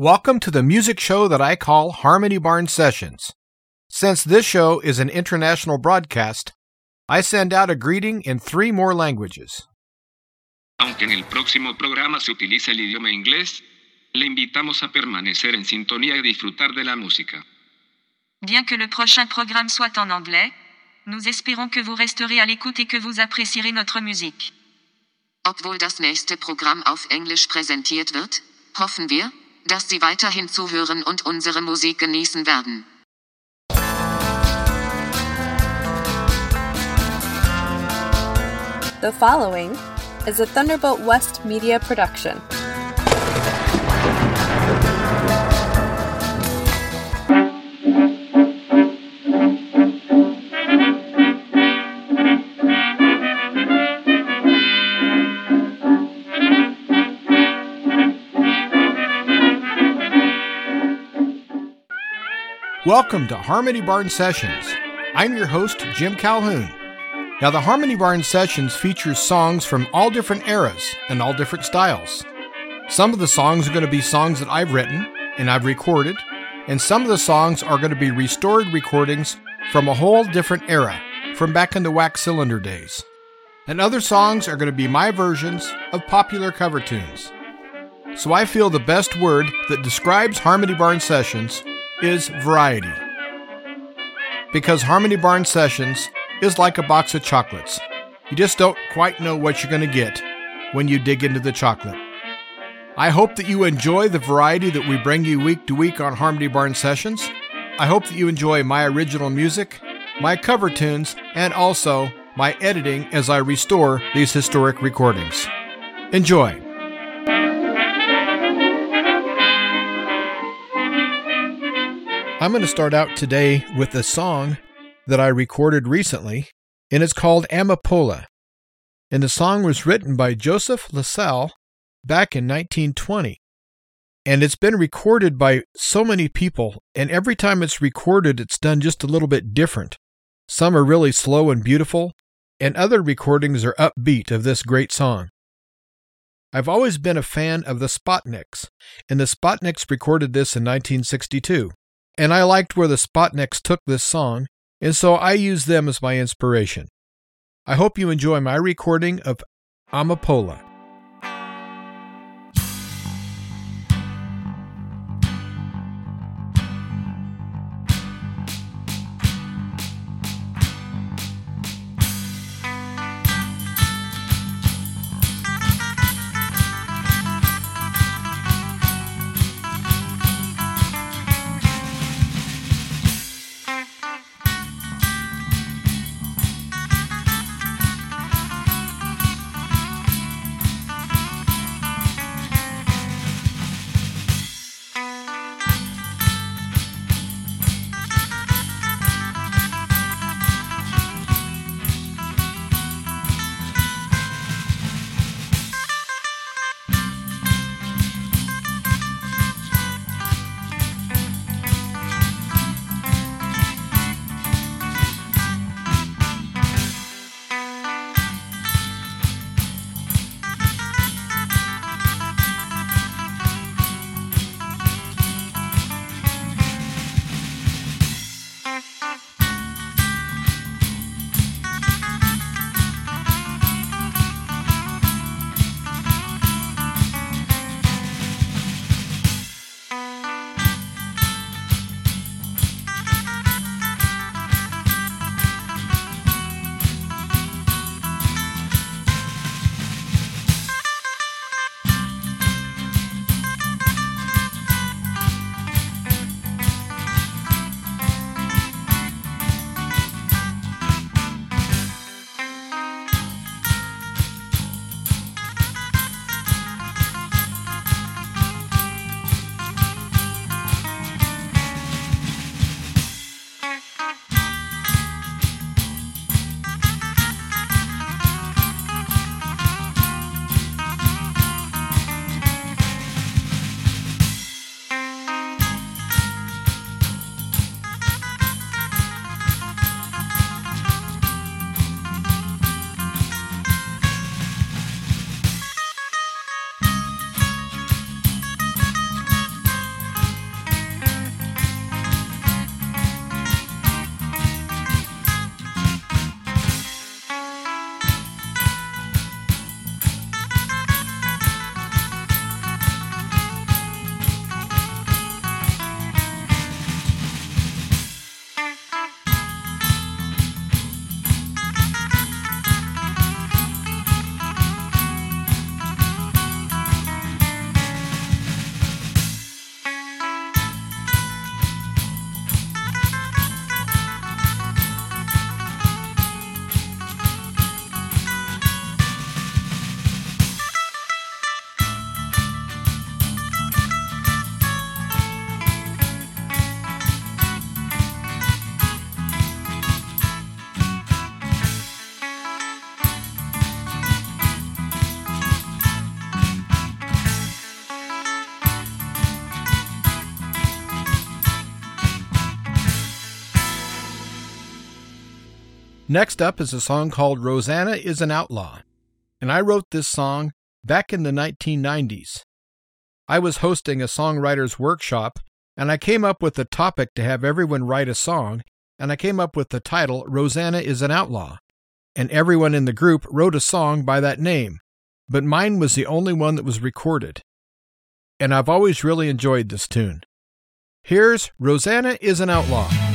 Welcome to the music show that I call Harmony Barn Sessions. Since this show is an international broadcast, I send out a greeting in three more languages. Aunque en el próximo programa se utiliza el idioma inglés, le invitamos a permanecer en sintonía y disfrutar de la música. Bien que le prochain programme soit en anglais, nous espérons que vous resterez à l'écoute et que vous apprécierez notre musique. Obwohl das nächste Programm auf Englisch präsentiert wird, hoffen wir, dass Sie weiterhin zuhören und unsere Musik genießen werden. The following is a Thunderbolt West media production. Welcome to Harmony Barn Sessions. I'm your host, Jim Calhoun. Now, the Harmony Barn Sessions features songs from all different eras and all different styles. Some of the songs are going to be songs that I've written and I've recorded, and some of the songs are going to be restored recordings from a whole different era, from back in the wax cylinder days. And other songs are going to be my versions of popular cover tunes. So I feel the best word that describes Harmony Barn Sessions is variety. Because Harmony Barn Sessions is like a box of chocolates. You just don't quite know what you're going to get when you dig into the chocolate. I hope that you enjoy the variety that we bring you week to week on Harmony Barn Sessions. I hope that you enjoy my original music, my cover tunes, and also my editing as I restore these historic recordings. Enjoy. I'm going to start out today with a song that I recorded recently, and it's called Amapola. And the song was written by Joseph LaSalle back in 1920. And it's been recorded by so many people, and every time it's recorded, it's done just a little bit different. Some are really slow and beautiful, and other recordings are upbeat of this great song. I've always been a fan of the Spotnicks, and the Spotnicks recorded this in 1962 and I liked where the Spotnicks took this song, and so I used them as my inspiration. I hope you enjoy my recording of Amapola. Next up is a song called Rosanna is an Outlaw, and I wrote this song back in the 1990s. I was hosting a songwriter's workshop, and I came up with a topic to have everyone write a song, and I came up with the title Rosanna is an Outlaw. And everyone in the group wrote a song by that name, but mine was the only one that was recorded. And I've always really enjoyed this tune. Here's Rosanna is an Outlaw.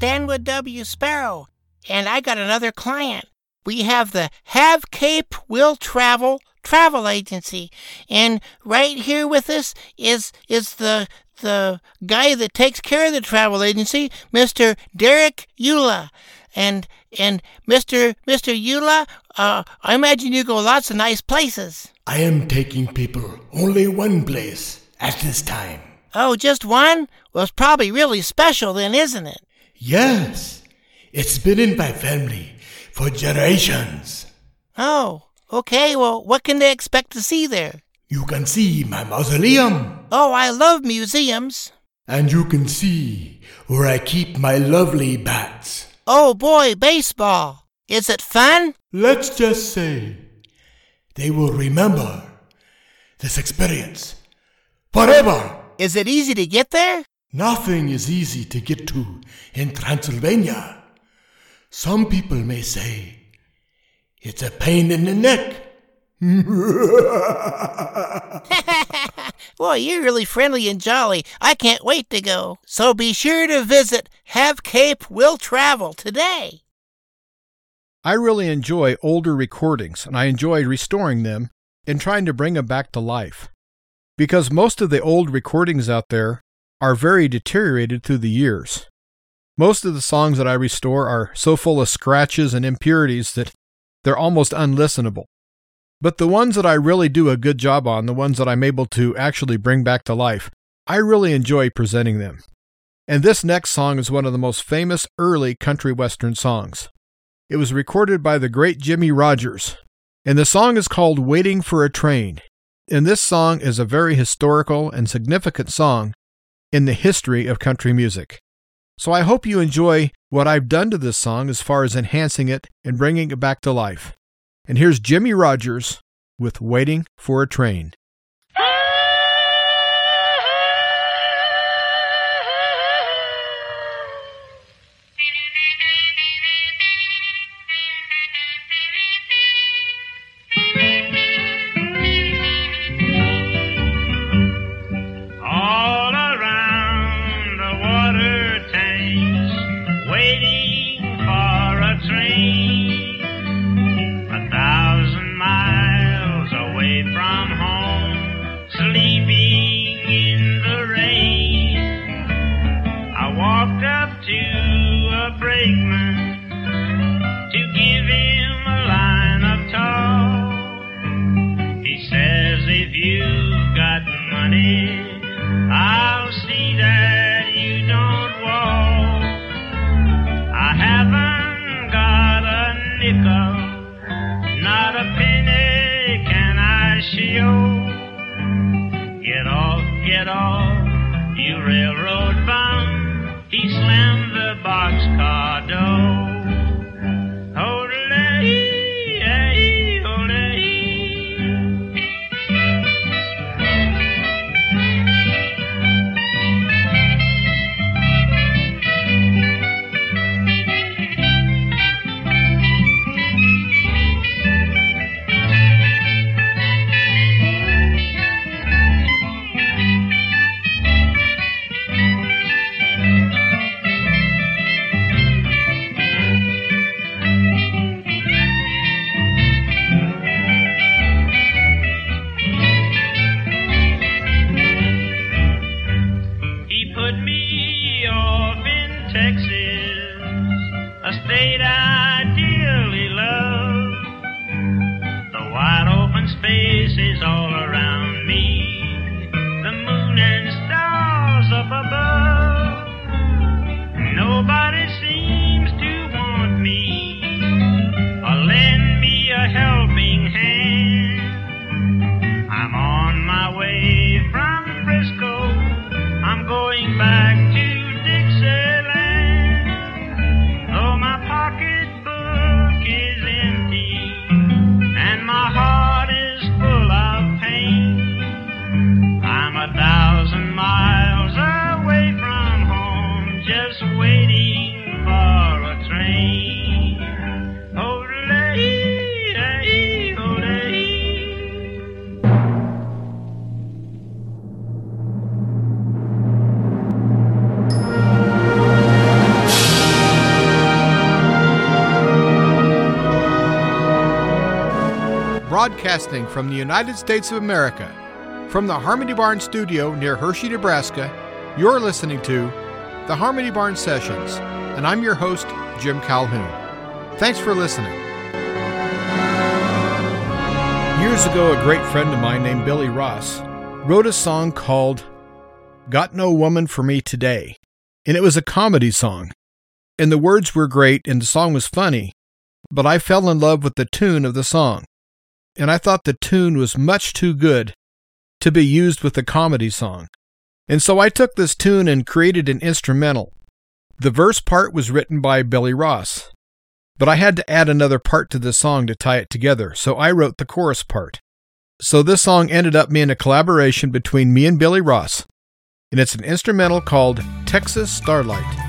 Stanwood W. Sparrow, and I got another client. We have the Have Cape Will Travel travel agency, and right here with us is is the the guy that takes care of the travel agency, Mr. Derek Eula. And and Mr. Mr. Eula, uh, I imagine you go lots of nice places. I am taking people only one place at this time. Oh, just one? Well, it's probably really special then, isn't it? Yes, it's been in my family for generations. Oh, okay. Well, what can they expect to see there? You can see my mausoleum, Oh, I love museums. and you can see where I keep my lovely bats. Oh boy, baseball. Is it fun? Let's just say they will remember this experience forever. Is it easy to get there? Nothing is easy to get to in Transylvania. Some people may say it's a pain in the neck. Boy, you're really friendly and jolly. I can't wait to go. So be sure to visit Have Cape Will Travel today. I really enjoy older recordings and I enjoy restoring them and trying to bring them back to life. Because most of the old recordings out there are very deteriorated through the years. Most of the songs that I restore are so full of scratches and impurities that they're almost unlistenable. But the ones that I really do a good job on, the ones that I'm able to actually bring back to life, I really enjoy presenting them. And this next song is one of the most famous early country western songs. It was recorded by the great Jimmie Rodgers, and the song is called Waiting for a Train. And this song is a very historical and significant song in the history of country music. So I hope you enjoy what I've done to this song as far as enhancing it and bringing it back to life. And here's Jimmie Rodgers with Waiting for a Train. Broadcasting from the United States of America, from the Harmony Barn studio near Hershey, Nebraska, you're listening to the Harmony Barn Sessions, and I'm your host, Jim Calhoun. Thanks for listening. Years ago, a great friend of mine named Billy Ross wrote a song called Got No Woman for Me Today, and it was a comedy song. And the words were great and the song was funny, but I fell in love with the tune of the song and I thought the tune was much too good to be used with a comedy song. And so I took this tune and created an instrumental. The verse part was written by Billy Ross, but I had to add another part to the song to tie it together, so I wrote the chorus part. So this song ended up being a collaboration between me and Billy Ross, and it's an instrumental called Texas Starlight.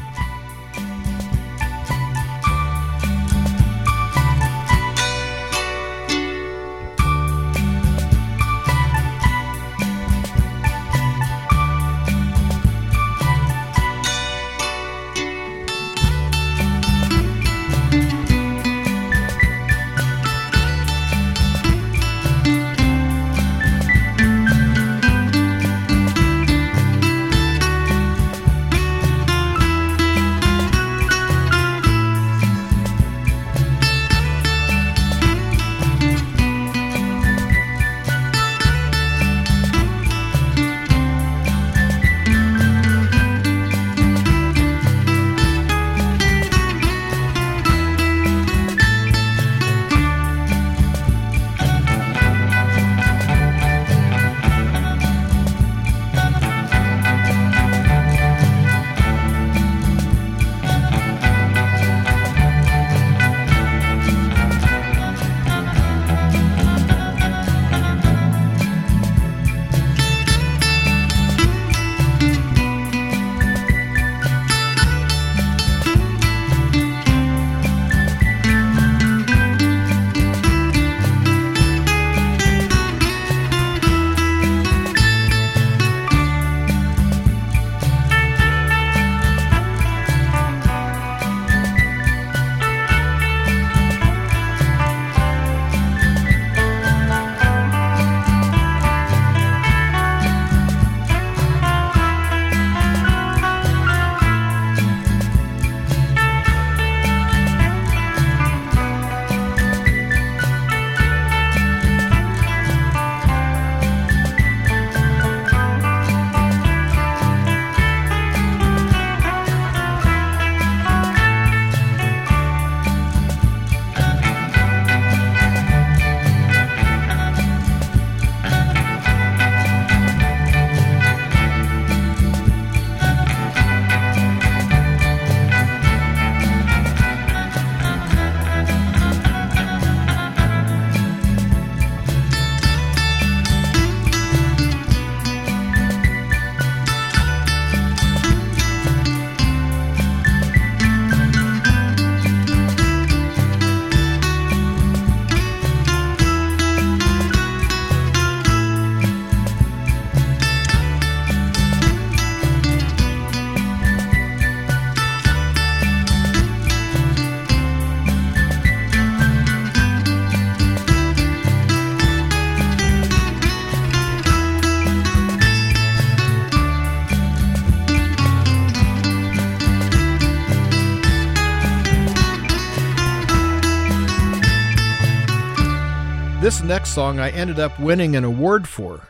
Song I ended up winning an award for,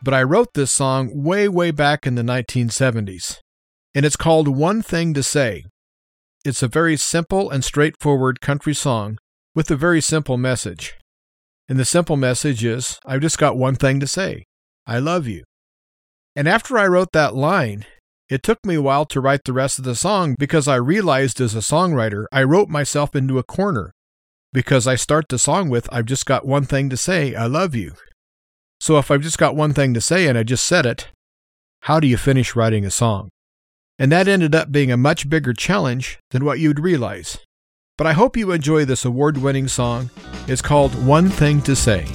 but I wrote this song way, way back in the 1970s, and it's called One Thing to Say. It's a very simple and straightforward country song with a very simple message. And the simple message is I've just got one thing to say I love you. And after I wrote that line, it took me a while to write the rest of the song because I realized as a songwriter I wrote myself into a corner because I start the song with I've just got one thing to say I love you. So if I've just got one thing to say and I just said it, how do you finish writing a song? And that ended up being a much bigger challenge than what you'd realize. But I hope you enjoy this award winning song. It's called One Thing to Say.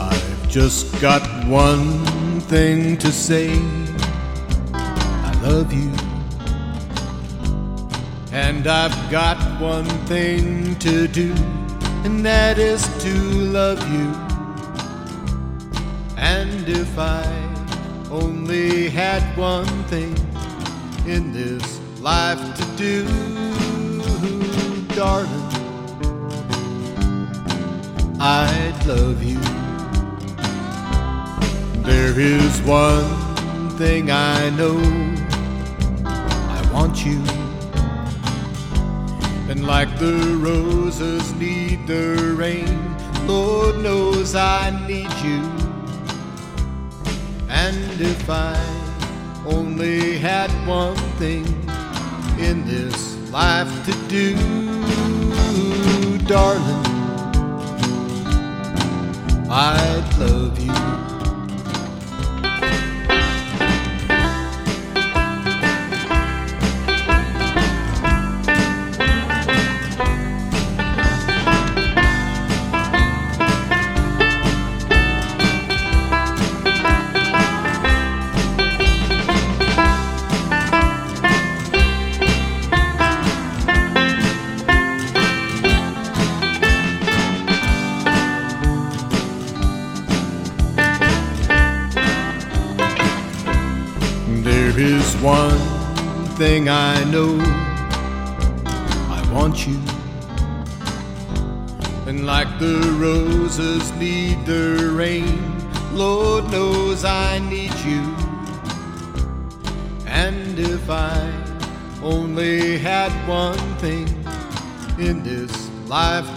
I've just got one thing to say I love you. And I've got one thing to do, and that is to love you. And if I only had one thing in this life to do, darling, I'd love you. There is one thing I know I want you. And like the roses need the rain, Lord knows I need you. And if I only had one thing in this life to do, darling, I'd love you.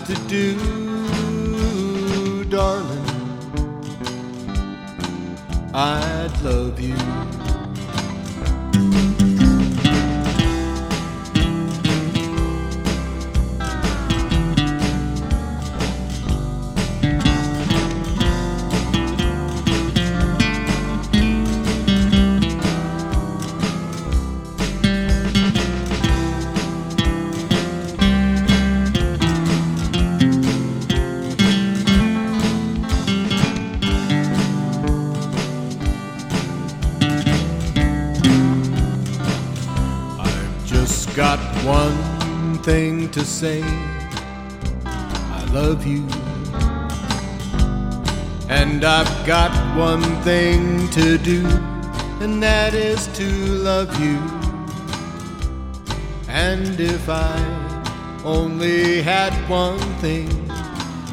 To do, to say I love you. And I've got one thing to do, and that is to love you. And if I only had one thing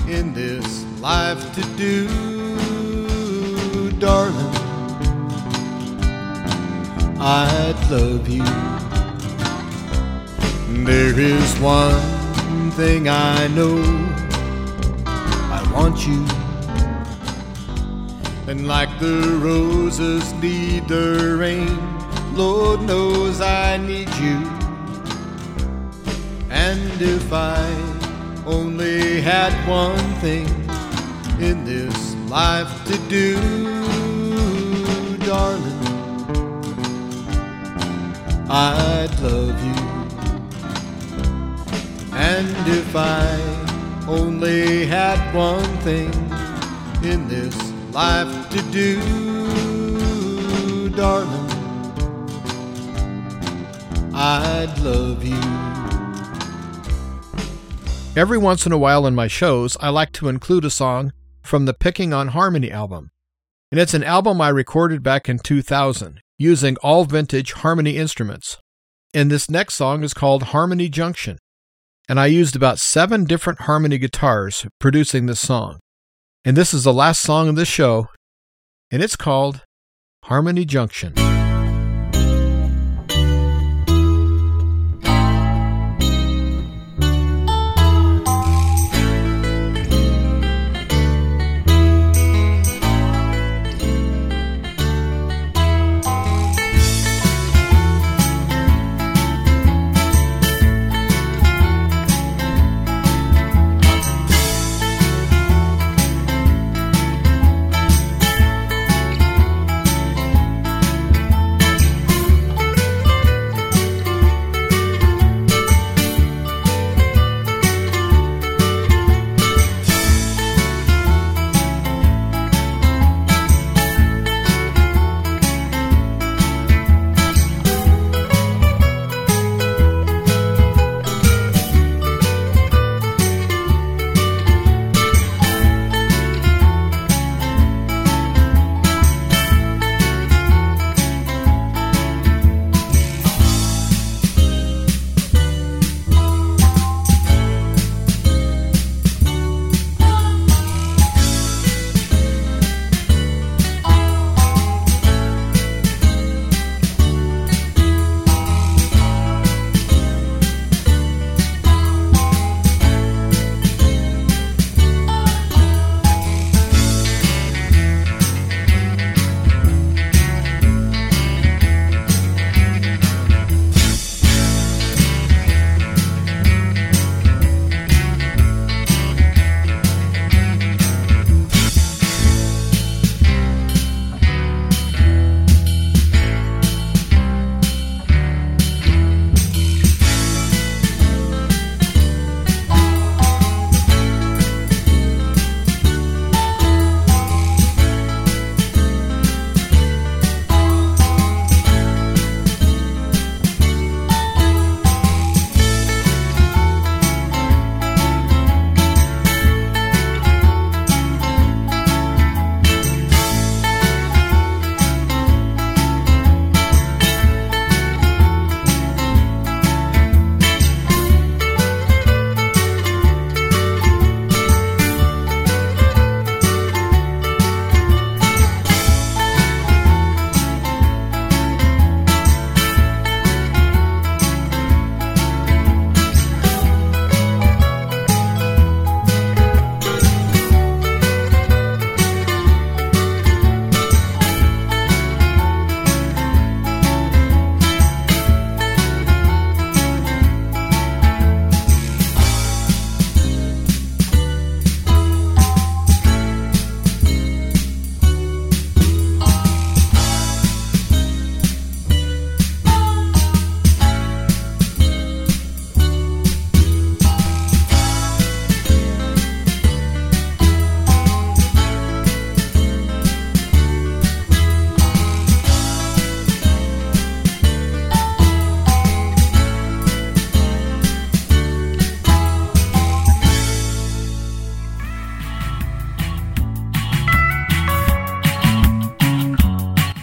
in this life to do, darling, I'd love you. There is one thing I know I want you. And like the roses need the rain, Lord knows I need you. And if I only had one thing in this life to do, darling, I'd love you. And if I only had one thing in this life to do, darling, I'd love you. Every once in a while in my shows, I like to include a song from the Picking on Harmony album. And it's an album I recorded back in 2000 using all vintage harmony instruments. And this next song is called Harmony Junction. And I used about seven different harmony guitars producing this song. And this is the last song of this show, and it's called Harmony Junction.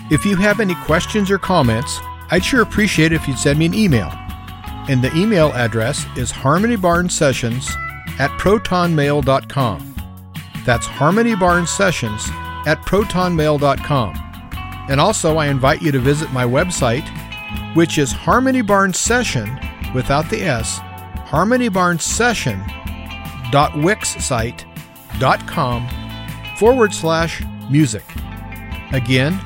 If you have any questions or comments, I'd sure appreciate it if you'd send me an email. And the email address is harmonybarnsessions at protonmail.com. That's harmonybarnsessions at protonmail.com. And also, I invite you to visit my website, which is Harmony Session without the S, harmonybarnsession.wixsite.com forward slash music. Again,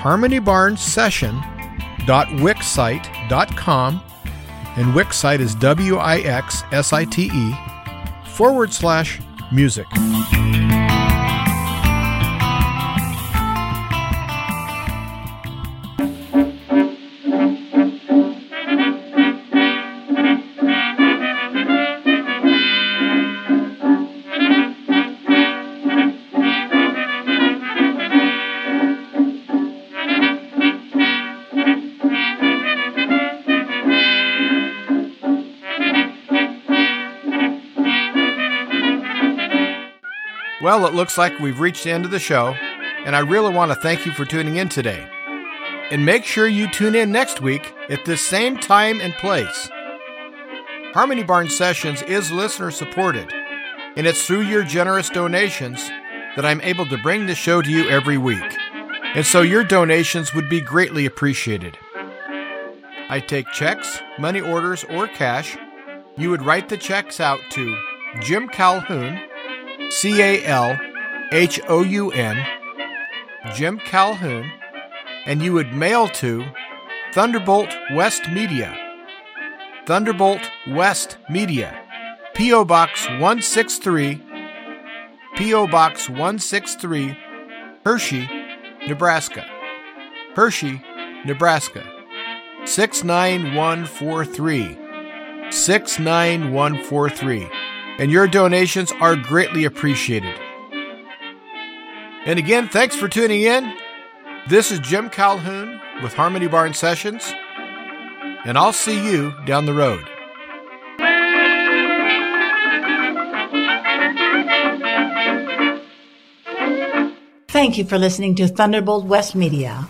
harmonybarnsession.wixsite.com, and Wixsite is W I X S I T E forward slash music. Well, it looks like we've reached the end of the show, and I really want to thank you for tuning in today. And make sure you tune in next week at this same time and place. Harmony Barn Sessions is listener supported, and it's through your generous donations that I'm able to bring the show to you every week. And so your donations would be greatly appreciated. I take checks, money orders, or cash. You would write the checks out to Jim Calhoun, C A L H O U N, Jim Calhoun, and you would mail to Thunderbolt West Media. Thunderbolt West Media. P.O. Box 163, P.O. Box 163, Hershey, Nebraska. Hershey, Nebraska. 69143. 69143. And your donations are greatly appreciated. And again, thanks for tuning in. This is Jim Calhoun with Harmony Barn Sessions, and I'll see you down the road. Thank you for listening to Thunderbolt West Media.